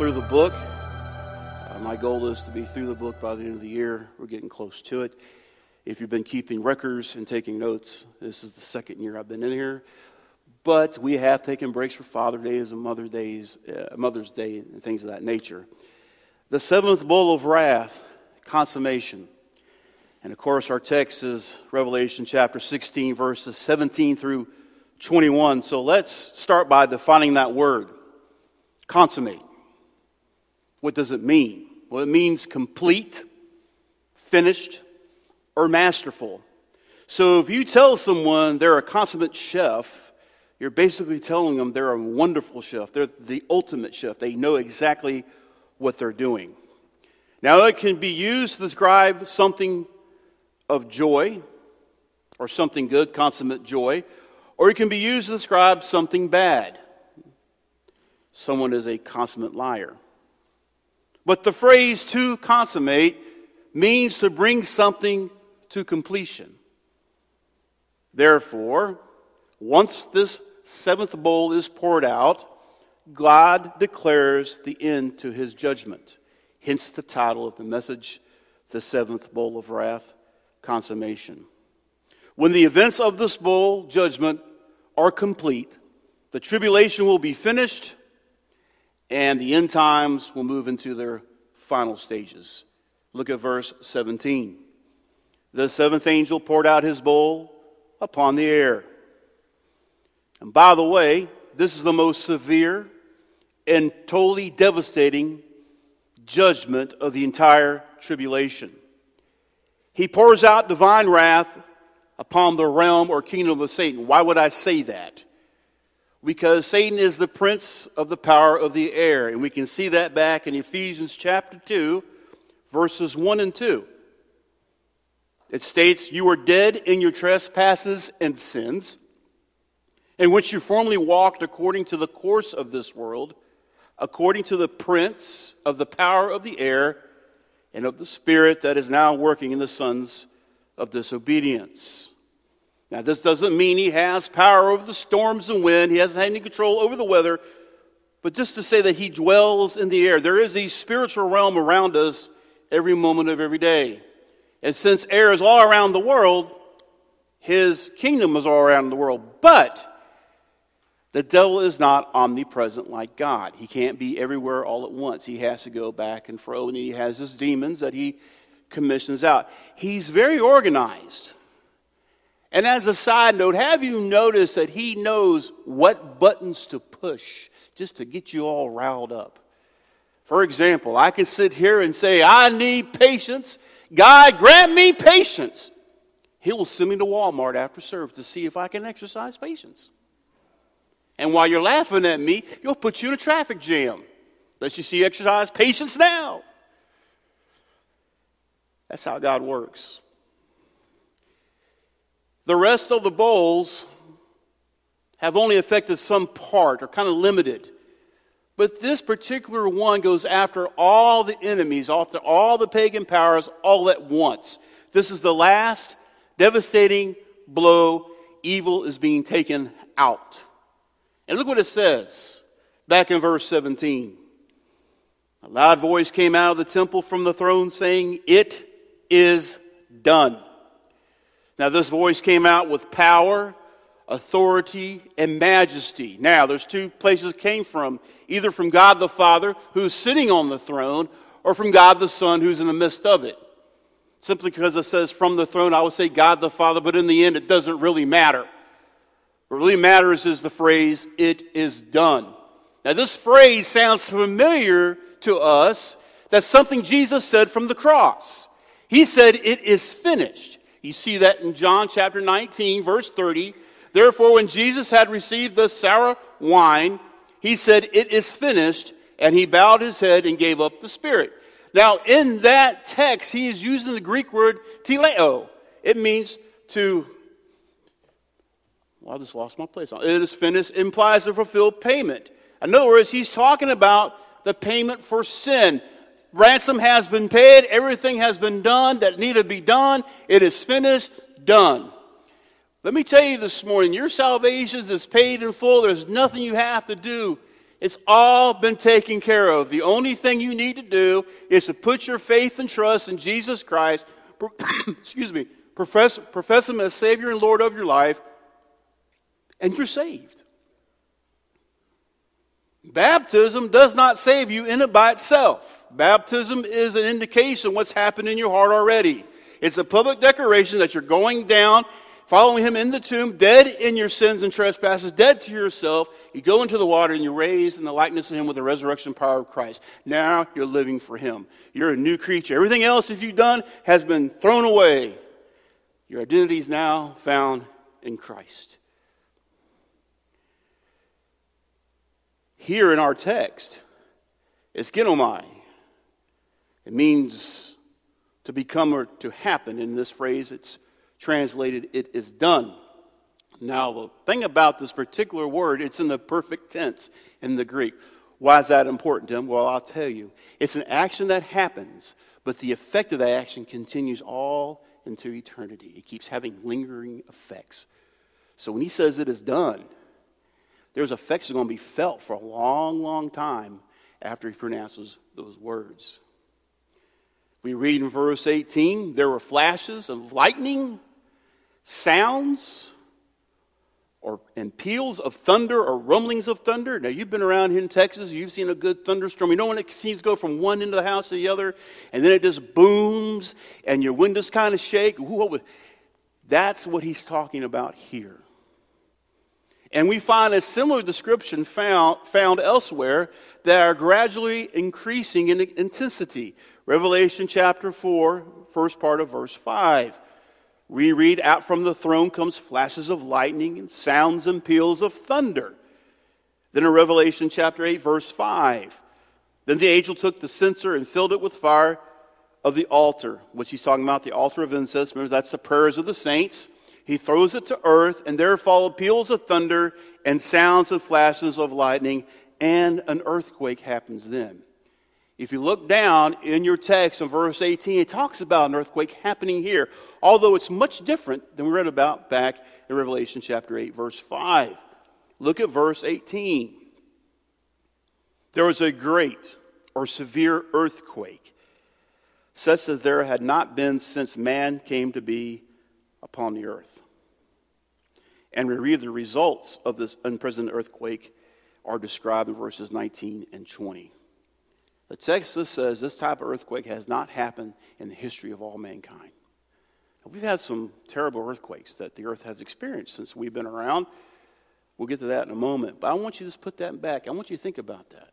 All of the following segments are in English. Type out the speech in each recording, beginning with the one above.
through the book. Uh, my goal is to be through the book by the end of the year. We're getting close to it. If you've been keeping records and taking notes, this is the second year I've been in here. But we have taken breaks for Father Days and Mother Days, uh, Mother's Day and things of that nature. The seventh bowl of wrath, consummation. And of course, our text is Revelation chapter 16, verses 17 through 21. So let's start by defining that word consummate. What does it mean? Well, it means complete, finished, or masterful. So if you tell someone they're a consummate chef, you're basically telling them they're a wonderful chef. They're the ultimate chef. They know exactly what they're doing. Now, it can be used to describe something of joy or something good, consummate joy, or it can be used to describe something bad. Someone is a consummate liar. But the phrase to consummate means to bring something to completion. Therefore, once this seventh bowl is poured out, God declares the end to his judgment. Hence the title of the message, The Seventh Bowl of Wrath Consummation. When the events of this bowl judgment are complete, the tribulation will be finished and the end times will move into their final stages. Look at verse 17. The seventh angel poured out his bowl upon the air. And by the way, this is the most severe and totally devastating judgment of the entire tribulation. He pours out divine wrath upon the realm or kingdom of Satan. Why would I say that? Because Satan is the prince of the power of the air. And we can see that back in Ephesians chapter 2, verses 1 and 2. It states, You were dead in your trespasses and sins, in which you formerly walked according to the course of this world, according to the prince of the power of the air, and of the spirit that is now working in the sons of disobedience now, this doesn't mean he has power over the storms and wind, he hasn't any control over the weather, but just to say that he dwells in the air. There is a spiritual realm around us every moment of every day. And since air is all around the world, his kingdom is all around the world. But the devil is not omnipresent like God. He can't be everywhere all at once. He has to go back and fro, and he has his demons that he commissions out. He's very organized. And as a side note, have you noticed that he knows what buttons to push just to get you all riled up? For example, I can sit here and say, I need patience. God, grant me patience. He will send me to Walmart after service to see if I can exercise patience. And while you're laughing at me, he'll put you in a traffic jam. Let you see exercise patience now. That's how God works. The rest of the bowls have only affected some part or kind of limited. But this particular one goes after all the enemies, after all the pagan powers, all at once. This is the last devastating blow. Evil is being taken out. And look what it says back in verse 17. A loud voice came out of the temple from the throne saying, It is done. Now, this voice came out with power, authority, and majesty. Now, there's two places it came from either from God the Father, who's sitting on the throne, or from God the Son, who's in the midst of it. Simply because it says from the throne, I would say God the Father, but in the end, it doesn't really matter. What really matters is the phrase, it is done. Now, this phrase sounds familiar to us. That's something Jesus said from the cross. He said, It is finished. You see that in John chapter 19, verse 30. Therefore, when Jesus had received the sour wine, he said, It is finished, and he bowed his head and gave up the spirit. Now, in that text, he is using the Greek word teleo. It means to, well, I just lost my place. It is finished implies a fulfilled payment. In other words, he's talking about the payment for sin ransom has been paid, everything has been done that needed to be done. It is finished, done. Let me tell you this morning, your salvation is paid in full. There's nothing you have to do. It's all been taken care of. The only thing you need to do is to put your faith and trust in Jesus Christ. excuse me. Profess, profess Him as Savior and Lord of your life, and you're saved. Baptism does not save you in and by itself. Baptism is an indication what's happened in your heart already. It's a public declaration that you're going down, following him in the tomb, dead in your sins and trespasses, dead to yourself. You go into the water and you're raised in the likeness of him with the resurrection power of Christ. Now you're living for him. You're a new creature. Everything else that you've done has been thrown away. Your identity is now found in Christ. Here in our text, it's ginomai. It means to become or to happen. In this phrase, it's translated, it is done. Now, the thing about this particular word, it's in the perfect tense in the Greek. Why is that important, to Tim? Well, I'll tell you. It's an action that happens, but the effect of that action continues all into eternity. It keeps having lingering effects. So when he says it is done, there's effects are going to be felt for a long, long time after he pronounces those words. We read in verse 18 there were flashes of lightning, sounds, or and peals of thunder or rumblings of thunder. Now you've been around here in Texas, you've seen a good thunderstorm. You know when it seems to go from one end of the house to the other, and then it just booms and your windows kind of shake. That's what he's talking about here. And we find a similar description found, found elsewhere that are gradually increasing in intensity. Revelation chapter 4, first part of verse 5. We read, Out from the throne comes flashes of lightning and sounds and peals of thunder. Then in Revelation chapter 8, verse 5. Then the angel took the censer and filled it with fire of the altar, which he's talking about, the altar of incense. Remember, that's the prayers of the saints. He throws it to earth, and there follow peals of thunder and sounds and flashes of lightning, and an earthquake happens then. If you look down in your text in verse 18, it talks about an earthquake happening here, although it's much different than we read about back in Revelation chapter 8, verse 5. Look at verse 18. There was a great or severe earthquake, such that there had not been since man came to be upon the earth. And we read the results of this unprecedented earthquake are described in verses 19 and 20. The text says this type of earthquake has not happened in the history of all mankind. We've had some terrible earthquakes that the earth has experienced since we've been around. We'll get to that in a moment. But I want you to just put that back. I want you to think about that.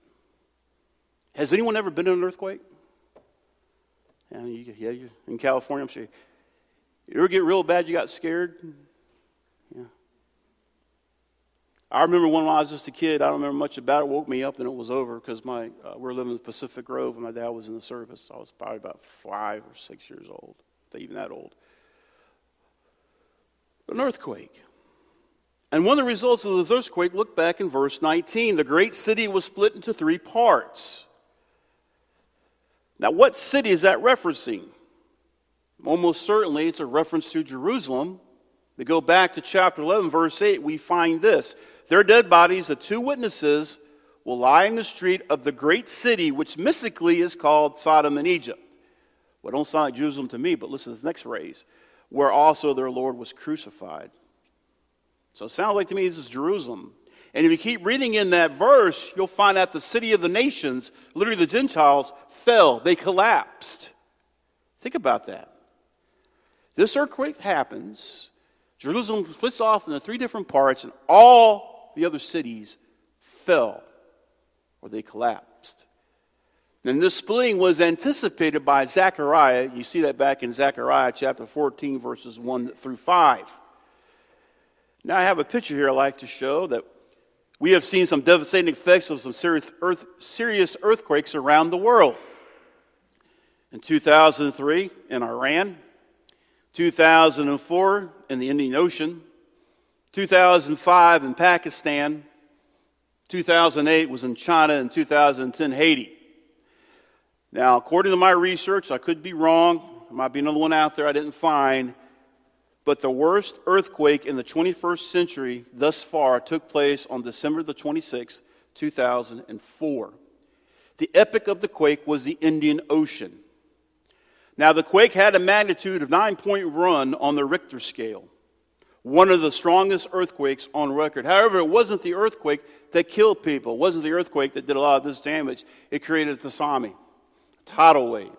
Has anyone ever been in an earthquake? Yeah, you, yeah you, in California, I'm sure. You ever get real bad, you got scared? I remember when I was just a kid, I don't remember much about it. Woke me up and it was over because my uh, we were living in Pacific Grove and my dad was in the service. I was probably about five or six years old, even that old. An earthquake. And one of the results of this earthquake, look back in verse 19. The great city was split into three parts. Now, what city is that referencing? Almost certainly it's a reference to Jerusalem. We go back to chapter 11, verse 8, we find this their dead bodies, the two witnesses, will lie in the street of the great city, which mystically is called Sodom and Egypt. Well, don't sound like Jerusalem to me, but listen to this next phrase, where also their Lord was crucified. So it sounds like to me this is Jerusalem. And if you keep reading in that verse, you'll find out the city of the nations, literally the Gentiles, fell. They collapsed. Think about that. This earthquake happens. Jerusalem splits off into three different parts, and all the other cities fell or they collapsed. And this splitting was anticipated by Zechariah. You see that back in Zechariah chapter 14, verses 1 through 5. Now, I have a picture here I'd like to show that we have seen some devastating effects of some serious, serious earthquakes around the world. In 2003 in Iran, 2004 in the Indian Ocean, 2005 in Pakistan, 2008 was in China, and 2010 Haiti. Now, according to my research, I could be wrong. There might be another one out there I didn't find. But the worst earthquake in the 21st century thus far took place on December the 26th, 2004. The epic of the quake was the Indian Ocean. Now, the quake had a magnitude of 9.1 on the Richter scale, one of the strongest earthquakes on record. However, it wasn't the earthquake that killed people, it wasn't the earthquake that did a lot of this damage. It created a tsunami, a tidal wave.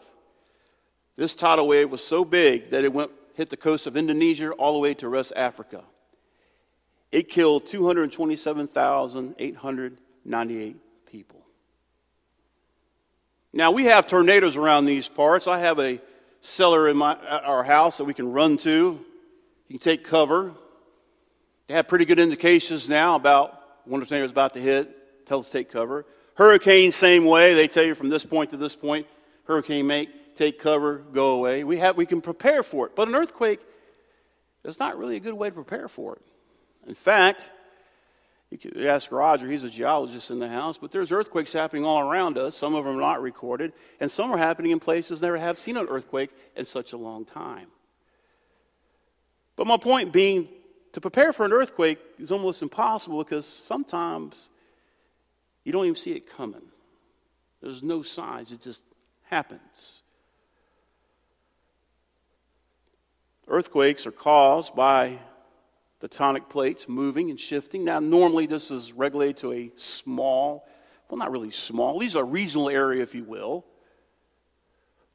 This tidal wave was so big that it went, hit the coast of Indonesia all the way to West Africa. It killed 227,898 people. Now, we have tornadoes around these parts. I have a cellar in my, our house that we can run to. You can take cover. They have pretty good indications now about when the is about to hit. Tell us to take cover. Hurricane, same way. They tell you from this point to this point, hurricane make, take cover, go away. We, have, we can prepare for it. But an earthquake is not really a good way to prepare for it. In fact, you could ask Roger, he's a geologist in the house, but there's earthquakes happening all around us. Some of them are not recorded, and some are happening in places never have seen an earthquake in such a long time. But my point being, to prepare for an earthquake is almost impossible because sometimes you don't even see it coming. There's no signs, it just happens. Earthquakes are caused by the tectonic plates moving and shifting. Now, normally this is regulated to a small, well, not really small, these are regional area, if you will.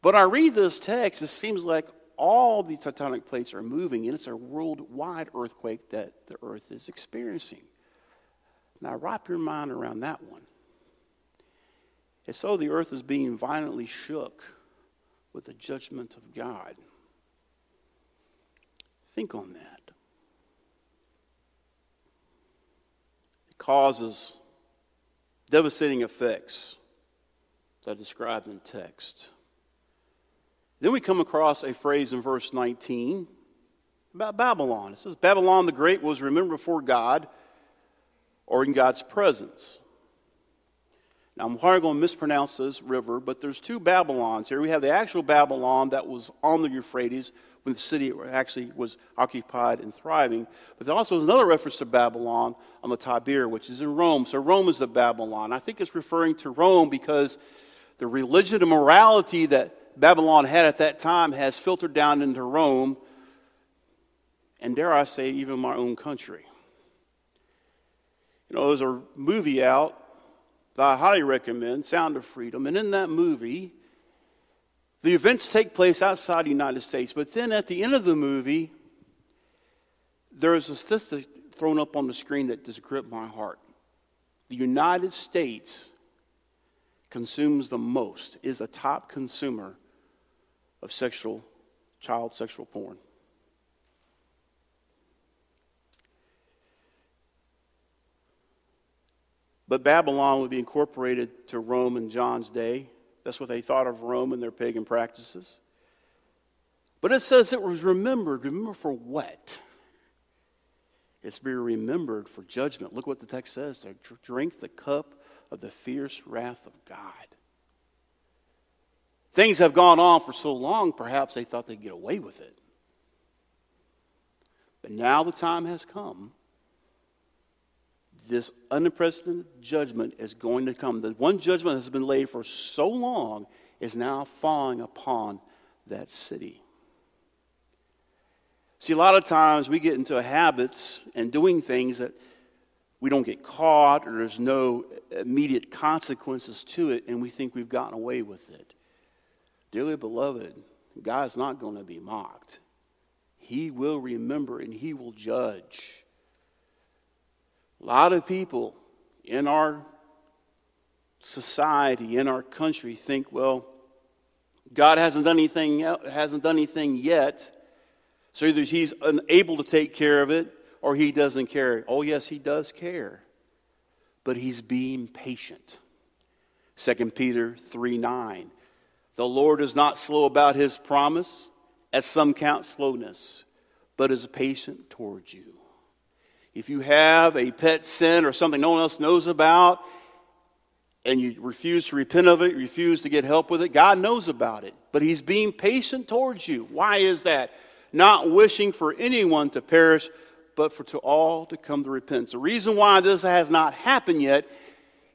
But I read this text, it seems like all the tectonic plates are moving, and it's a worldwide earthquake that the earth is experiencing. Now, wrap your mind around that one. It's so the earth is being violently shook with the judgment of God. Think on that. It causes devastating effects that are described in text. Then we come across a phrase in verse 19 about Babylon. It says, Babylon the Great was remembered before God or in God's presence. Now, I'm probably going to mispronounce this river, but there's two Babylons here. We have the actual Babylon that was on the Euphrates, when the city actually was occupied and thriving. But there also is another reference to Babylon on the Tiber, which is in Rome. So Rome is the Babylon. I think it's referring to Rome because the religion and morality that Babylon had at that time has filtered down into Rome, and dare I say, even my own country. You know, there's a movie out that I highly recommend, Sound of Freedom, and in that movie, the events take place outside the United States, but then at the end of the movie, there is a statistic thrown up on the screen that just gripped my heart. The United States consumes the most, is a top consumer of sexual, child sexual porn. But Babylon would be incorporated to Rome in John's day. That's what they thought of Rome and their pagan practices. But it says it was remembered. Remember for what? It's to be remembered for judgment. Look what the text says to drink the cup of the fierce wrath of God. Things have gone on for so long, perhaps they thought they'd get away with it. But now the time has come this unprecedented judgment is going to come. The one judgment that has been laid for so long is now falling upon that city. See, a lot of times we get into habits and doing things that we don't get caught or there's no immediate consequences to it, and we think we've gotten away with it. Dearly beloved, God's not going to be mocked. He will remember and He will judge. A lot of people in our society, in our country, think, well, God hasn't done anything, hasn't done anything yet. So either he's unable to take care of it or he doesn't care. Oh, yes, he does care. But he's being patient. 2 Peter 3 9. The Lord is not slow about his promise, as some count slowness, but is patient towards you if you have a pet sin or something no one else knows about, and you refuse to repent of it, refuse to get help with it, God knows about it. But He's being patient towards you. Why is that? Not wishing for anyone to perish, but for to all to come to repentance. The reason why this has not happened yet,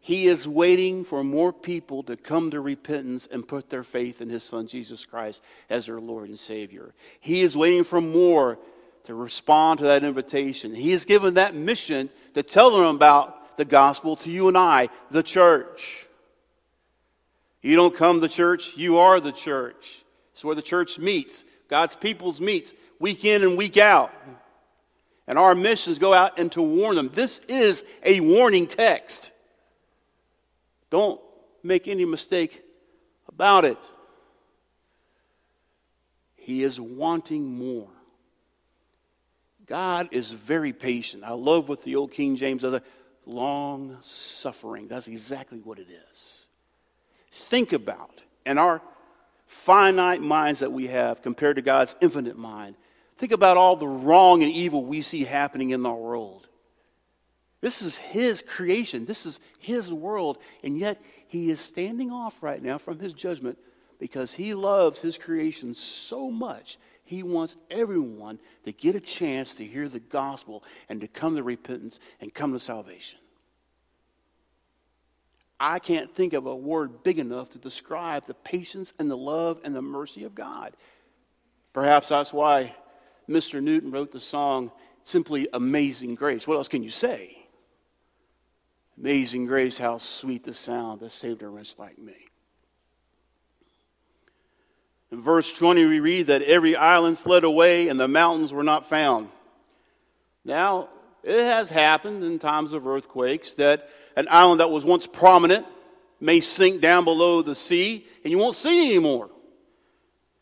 He is waiting for more people to come to repentance and put their faith in His Son Jesus Christ as their Lord and Savior. He is waiting for more to respond to that invitation. He has given that mission to tell them about the gospel to you and I, the church. You don't come to church, you are the church. It's where the church meets, God's peoples meets, week in and week out. And our missions go out and to warn them. This is a warning text. Don't make any mistake about it. He is wanting more. God is very patient. I love what the old King James says long suffering. That's exactly what it is. Think about, in our finite minds that we have compared to God's infinite mind, think about all the wrong and evil we see happening in our world. This is His creation, this is His world, and yet He is standing off right now from His judgment because He loves His creation so much he wants everyone to get a chance to hear the gospel and to come to repentance and come to salvation. I can't think of a word big enough to describe the patience and the love and the mercy of God. Perhaps that's why Mr. Newton wrote the song simply Amazing Grace. What else can you say? Amazing Grace, how sweet the sound that saved a wretch like me. In verse 20, we read that every island fled away and the mountains were not found. Now, it has happened in times of earthquakes that an island that was once prominent may sink down below the sea and you won't see it anymore.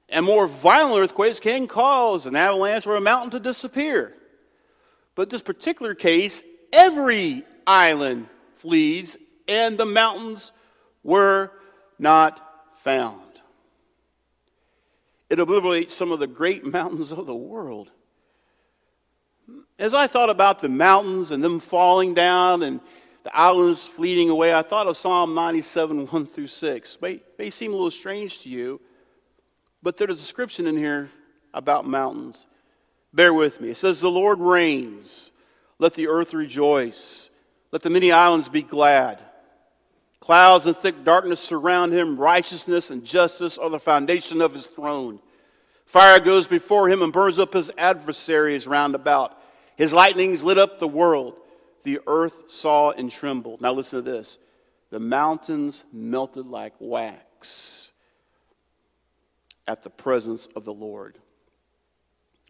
And more violent earthquakes can cause an avalanche or a mountain to disappear. But this particular case, every island flees and the mountains were not found. It obliterates some of the great mountains of the world. As I thought about the mountains and them falling down and the islands fleeting away, I thought of Psalm 97, 1 through 6. May, may seem a little strange to you, but there's a description in here about mountains. Bear with me. It says, The Lord reigns. Let the earth rejoice. Let the many islands be glad. Clouds and thick darkness surround him. Righteousness and justice are the foundation of his throne. Fire goes before him and burns up his adversaries round about. His lightnings lit up the world. The earth saw and trembled. Now listen to this. The mountains melted like wax at the presence of the Lord.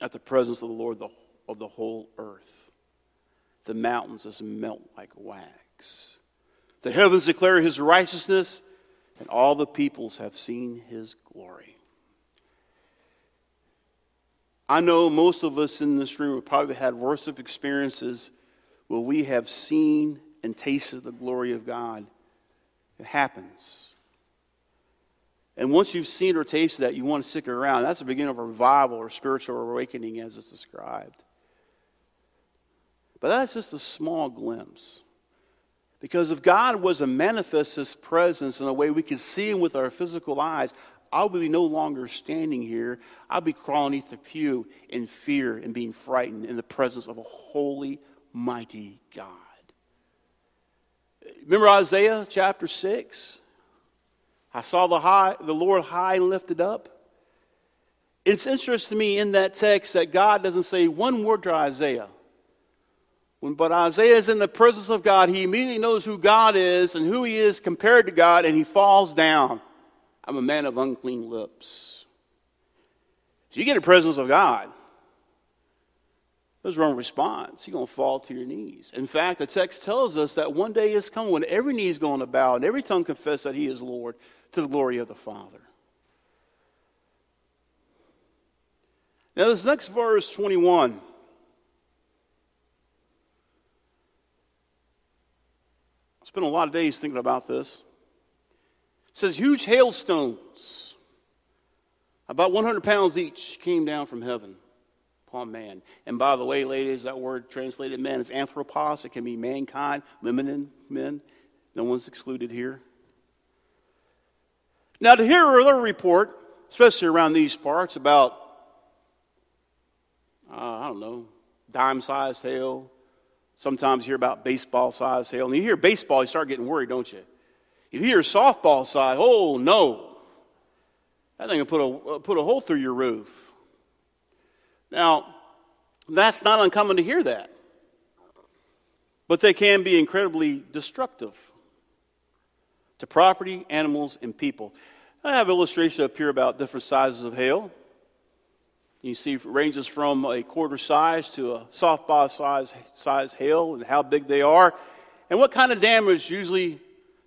At the presence of the Lord of the whole earth. The mountains just melt like wax. The heavens declare his righteousness, and all the peoples have seen his glory. I know most of us in this room have probably had worse of experiences where we have seen and tasted the glory of God. It happens. And once you've seen or tasted that, you want to stick around. That's the beginning of a revival or spiritual awakening as it's described. But that's just a small glimpse. Because if God was to manifest His presence in a way we could see Him with our physical eyes, I would be no longer standing here. I'd be crawling beneath the pew in fear and being frightened in the presence of a holy, mighty God. Remember Isaiah chapter 6? I saw the, high, the Lord high and lifted up. It's interesting to me in that text that God doesn't say one word to Isaiah. When, but Isaiah is in the presence of God, he immediately knows who God is and who he is compared to God, and he falls down. I'm a man of unclean lips. So you get the presence of God. There's wrong response. You're going to fall to your knees. In fact, the text tells us that one day is coming when every knee is going to bow and every tongue confess that he is Lord to the glory of the Father. Now, this next verse, 21. Spent a lot of days thinking about this. It says huge hailstones, about 100 pounds each, came down from heaven upon man. And by the way, ladies, that word translated man is anthropos. It can be mankind, women and men. No one's excluded here. Now, to hear a little report, especially around these parts, about, uh, I don't know, dime sized hail, Sometimes you hear about baseball size hail. And you hear baseball, you start getting worried, don't you? If you hear softball size, oh no. That thing will put a, uh, put a hole through your roof. Now, that's not uncommon to hear that. But they can be incredibly destructive to property, animals, and people. I have illustrations up here about different sizes of hail. You see ranges from a quarter size to a softball size, size hail and how big they are. And what kind of damage usually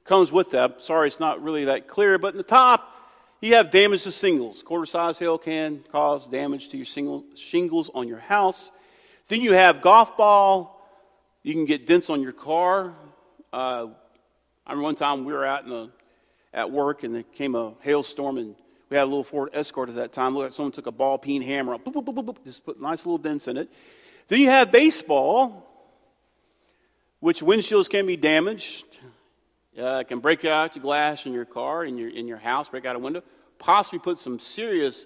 comes with that. Sorry, it's not really that clear, but in the top, you have damage to shingles. Quarter size hail can cause damage to your shingles on your house. Then you have golf ball. You can get dents on your car. Uh, I remember one time we were out in at work and there came a hailstorm and we had a little Ford Escort at that time. Like someone took a ball peen hammer, boop, boop, boop, just put nice little dents in it. Then you have baseball, which windshields can be damaged. Uh, it can break out your glass in your car, in your, in your house, break out a window. Possibly put some serious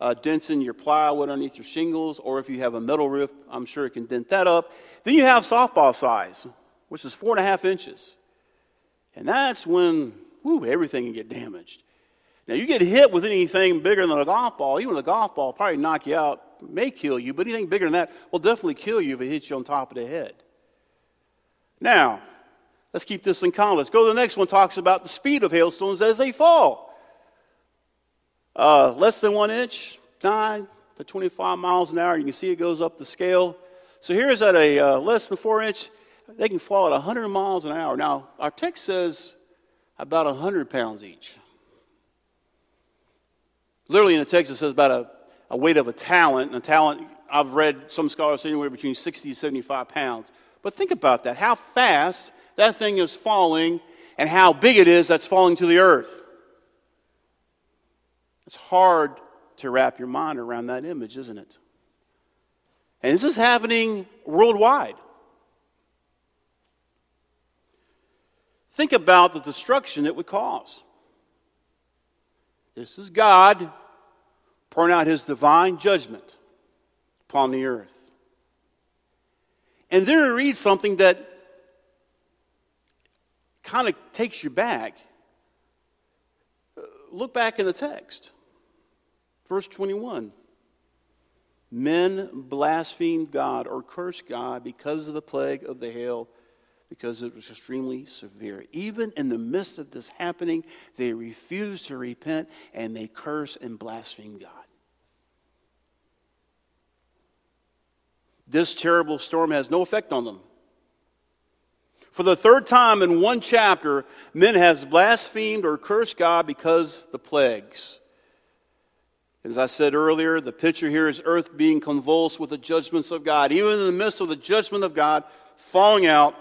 uh, dents in your plywood underneath your shingles, or if you have a metal roof, I'm sure it can dent that up. Then you have softball size, which is four and a half inches. And that's when whew, everything can get damaged. Now, you get hit with anything bigger than a golf ball, even a golf ball probably knock you out, may kill you, but anything bigger than that will definitely kill you if it hits you on top of the head. Now, let's keep this in context. Go to the next one, talks about the speed of hailstones as they fall. Uh, less than one inch, 9 to 25 miles an hour. You can see it goes up the scale. So here's at a uh, less than four inch they can fall at 100 miles an hour. Now, our text says about 100 pounds each. Literally in the text, it says about a, a weight of a talent. And a talent, I've read some scholars say anywhere between 60 to 75 pounds. But think about that how fast that thing is falling and how big it is that's falling to the earth. It's hard to wrap your mind around that image, isn't it? And this is happening worldwide. Think about the destruction it would cause. This is God pouring out his divine judgment upon the earth. And then we read something that kind of takes you back. Uh, look back in the text. Verse 21. Men blasphemed God or cursed God because of the plague of the hail because it was extremely severe. Even in the midst of this happening, they refused to repent and they curse and blaspheme God. This terrible storm has no effect on them. For the third time in one chapter, men has blasphemed or cursed God because the plagues. As I said earlier, the picture here is earth being convulsed with the judgments of God. Even in the midst of the judgment of God falling out,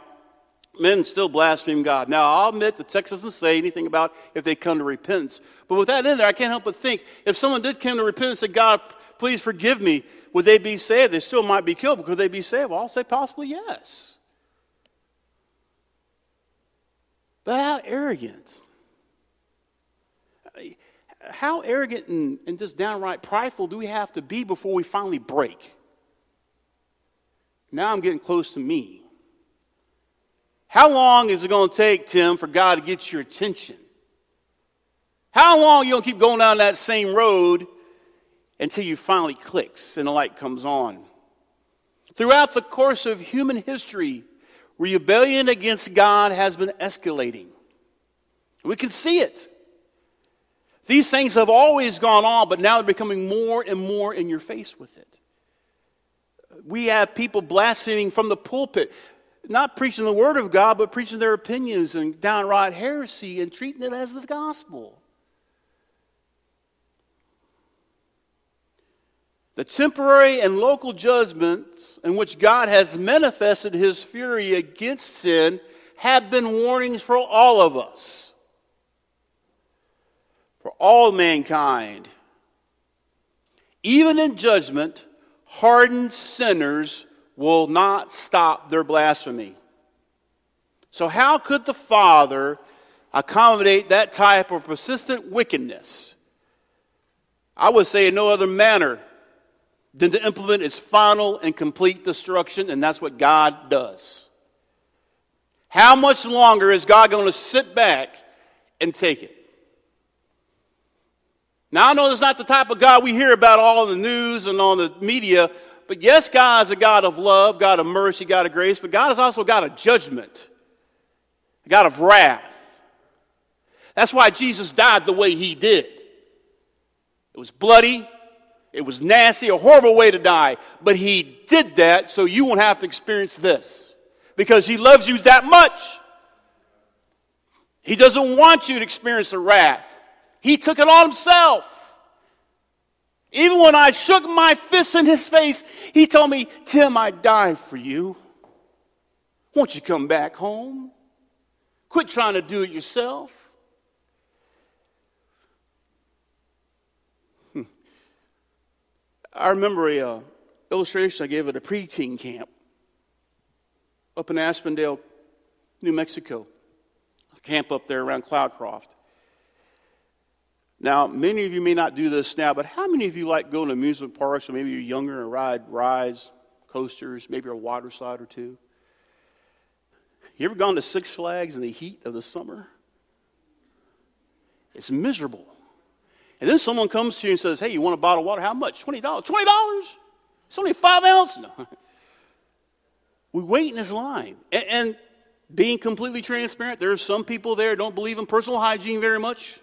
men still blaspheme God. Now, I'll admit the text doesn't say anything about if they come to repentance. But with that in there, I can't help but think if someone did come to repentance and say, God, please forgive me, would they be saved? They still might be killed, but could they be saved? Well, I'll say possibly yes. But how arrogant. How arrogant and, and just downright prideful do we have to be before we finally break? Now I'm getting close to me. How long is it going to take, Tim, for God to get your attention? How long are you going to keep going down that same road until you finally clicks and the light comes on? Throughout the course of human history, rebellion against God has been escalating. We can see it. These things have always gone on, but now they're becoming more and more in your face with it. We have people blaspheming from the pulpit not preaching the Word of God, but preaching their opinions and downright heresy and treating it as the gospel. The temporary and local judgments in which God has manifested his fury against sin have been warnings for all of us, for all mankind. Even in judgment, hardened sinners will not stop their blasphemy. So, how could the Father accommodate that type of persistent wickedness? I would say in no other manner than to implement its final and complete destruction, and that's what God does. How much longer is God going to sit back and take it? Now, I know it's not the type of God we hear about all in the news and on the media, but yes, God is a God of love, God of mercy, God of grace, but God is also God of judgment, a God of wrath. That's why Jesus died the way he did. It was bloody, it was nasty, a horrible way to die, but he did that so you won't have to experience this because he loves you that much. He doesn't want you to experience the wrath. He took it on himself. Even when I shook my fist in his face, he told me, Tim, I died for you. Won't you come back home? Quit trying to do it yourself. Hmm. I remember a uh, illustration I gave at a preteen camp up in Aspendale, New Mexico. A camp up there around Cloudcroft. Now, many of you may not do this now, but how many of you like going to amusement parks, or maybe you're younger and ride rides, coasters, maybe a water slide or two? You ever gone to Six Flags in the heat of the summer? It's miserable. And then someone comes to you and says, Hey, you want a bottle of water? How much? $20. $20? It's only five ounces. No. We wait in this line. And, and being completely transparent, there are some people there don't believe in personal hygiene very much.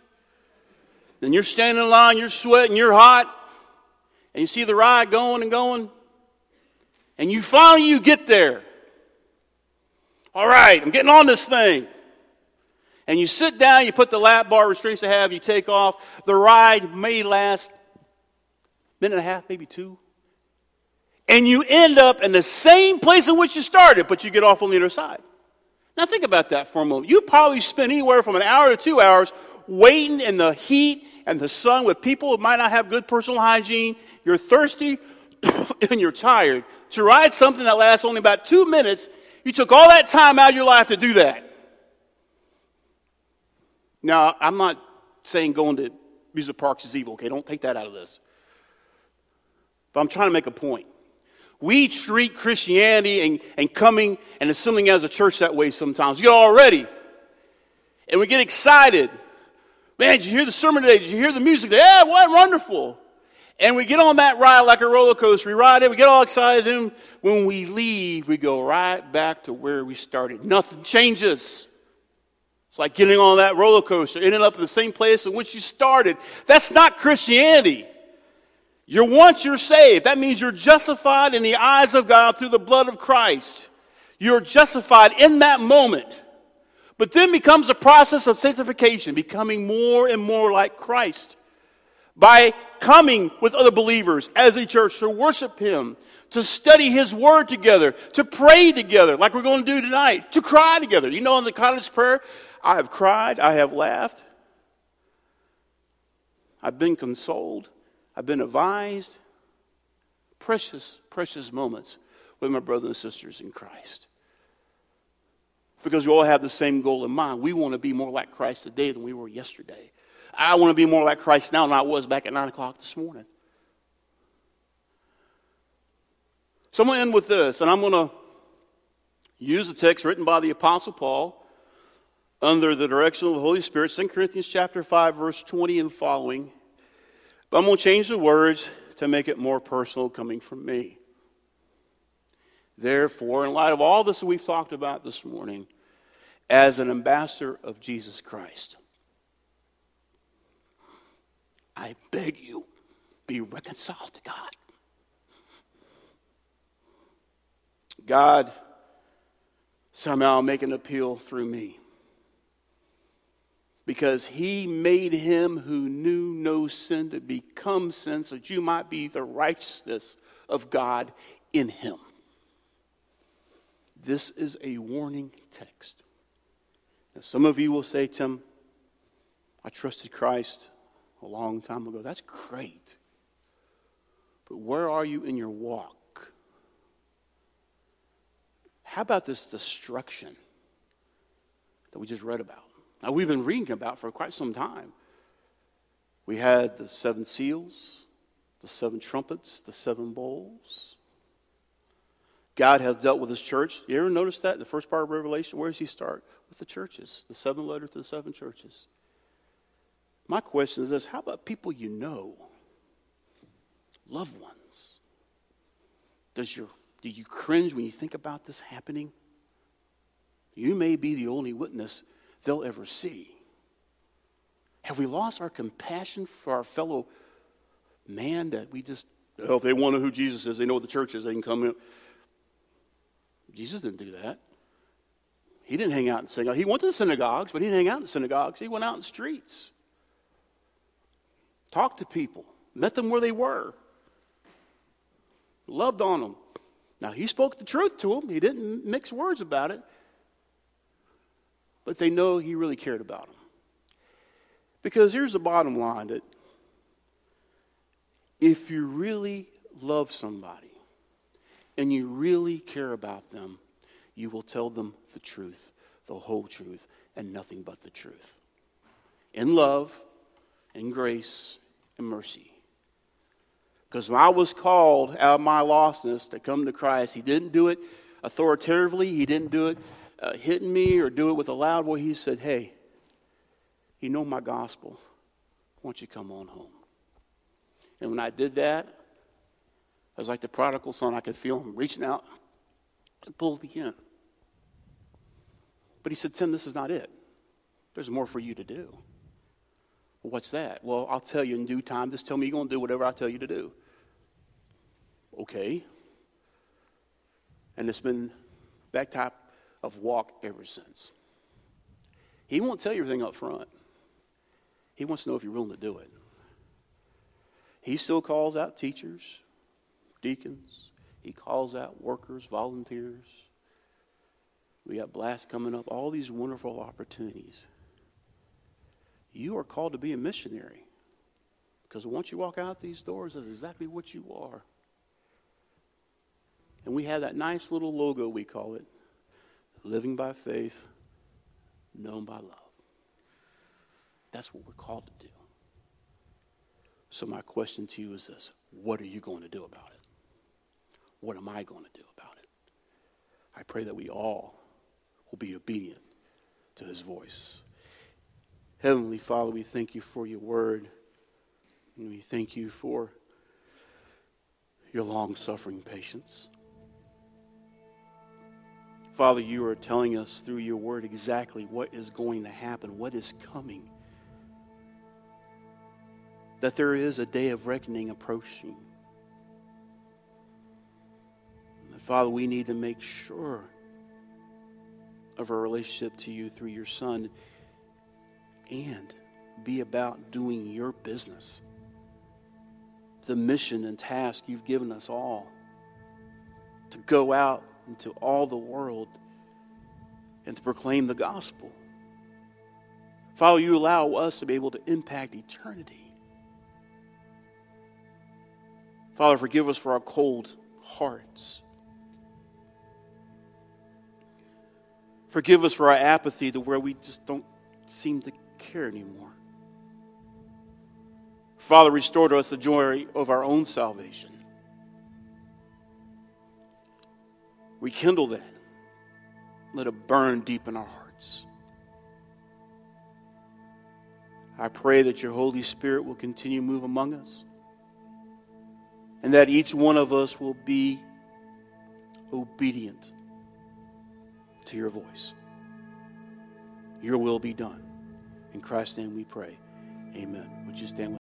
Then you're standing in line, you're sweating, you're hot, and you see the ride going and going, and you finally you get there. All right, I'm getting on this thing. And you sit down, you put the lap bar restraints to have, you take off. The ride may last a minute and a half, maybe two. And you end up in the same place in which you started, but you get off on the other side. Now think about that for a moment. You probably spent anywhere from an hour to two hours waiting in the heat and the sun with people who might not have good personal hygiene. You're thirsty and you're tired. To ride something that lasts only about two minutes, you took all that time out of your life to do that. Now, I'm not saying going to music parks is evil, okay? Don't take that out of this. But I'm trying to make a point. We treat Christianity and, and coming and assembling as a church that way sometimes. We get all ready. And we get excited. Man, did you hear the sermon today? Did you hear the music? Yeah, what wonderful. And we get on that ride like a roller coaster. We ride it, we get all excited. Then when we leave, we go right back to where we started. Nothing changes. It's like getting on that roller coaster, ending up in the same place in which you started. That's not Christianity. You're once you're saved. That means you're justified in the eyes of God through the blood of Christ. You're justified in that moment. But then becomes a process of sanctification, becoming more and more like Christ. By coming with other believers as a church to worship Him, to study His Word together, to pray together, like we're going to do tonight, to cry together. You know, in the cottage prayer, I have cried, I have laughed, I've been consoled, I've been advised. Precious, precious moments with my brothers and sisters in Christ because we all have the same goal in mind. We want to be more like Christ today than we were yesterday. I want to be more like Christ now than I was back at 9 o'clock this morning. So I'm going to end with this, and I'm going to use a text written by the Apostle Paul under the direction of the Holy Spirit, 2 Corinthians chapter 5, verse 20 and following. But I'm going to change the words to make it more personal coming from me. Therefore, in light of all this we've talked about this morning, as an ambassador of Jesus Christ, I beg you, be reconciled to God. God somehow make an appeal through me. Because he made him who knew no sin to become sin so that you might be the righteousness of God in him. This is a warning text. Now, some of you will say, Tim, I trusted Christ a long time ago. That's great. But where are you in your walk? How about this destruction that we just read about? Now, we've been reading about for quite some time. We had the seven seals, the seven trumpets, the seven bowls. God has dealt with his church. You ever notice that in the first part of Revelation? Where does he start? With the churches, the seven letters to the seven churches. My question is this how about people you know? Loved ones. Does your, do you cringe when you think about this happening? You may be the only witness they'll ever see. Have we lost our compassion for our fellow man that we just, well, if they want to know who Jesus is, they know what the church is, they can come in. Jesus didn't do that. He didn't hang out in synagogues. He went to the synagogues, but he didn't hang out in synagogues. He went out in streets, talked to people, met them where they were, loved on them. Now, he spoke the truth to them. He didn't mix words about it. But they know he really cared about them. Because here's the bottom line that if you really love somebody and you really care about them, you will tell them the truth, the whole truth, and nothing but the truth. In love, in grace, and mercy. Because when I was called out of my lostness to come to Christ, He didn't do it authoritatively, He didn't do it uh, hitting me or do it with a loud voice. He said, Hey, you know my gospel. Why don't you come on home? And when I did that, I was like the prodigal son. I could feel him reaching out and pull me in. But he said, Tim, this is not it. There's more for you to do. Well, what's that? Well, I'll tell you in due time. Just tell me you're going to do whatever I tell you to do. Okay. And it's been that type of walk ever since. He won't tell you everything up front. He wants to know if you're willing to do it. He still calls out teachers, deacons. He calls out workers, volunteers. We got blast coming up, all these wonderful opportunities. You are called to be a missionary. Because once you walk out these doors, that's exactly what you are. And we have that nice little logo, we call it living by faith, known by love. That's what we're called to do. So, my question to you is this What are you going to do about it? What am I going to do about it? I pray that we all will be obedient to his voice. Heavenly Father, we thank you for your word. And we thank you for your long suffering patience. Father, you are telling us through your word exactly what is going to happen, what is coming. That there is a day of reckoning approaching. Father, we need to make sure of our relationship to you through your Son and be about doing your business. The mission and task you've given us all to go out into all the world and to proclaim the gospel. Father, you allow us to be able to impact eternity. Father, forgive us for our cold hearts. Forgive us for our apathy to where we just don't seem to care anymore. Father, restore to us the joy of our own salvation. Rekindle that. Let it burn deep in our hearts. I pray that your Holy Spirit will continue to move among us and that each one of us will be obedient to your voice. Your will be done. In Christ's name we pray. Amen. Would you stand with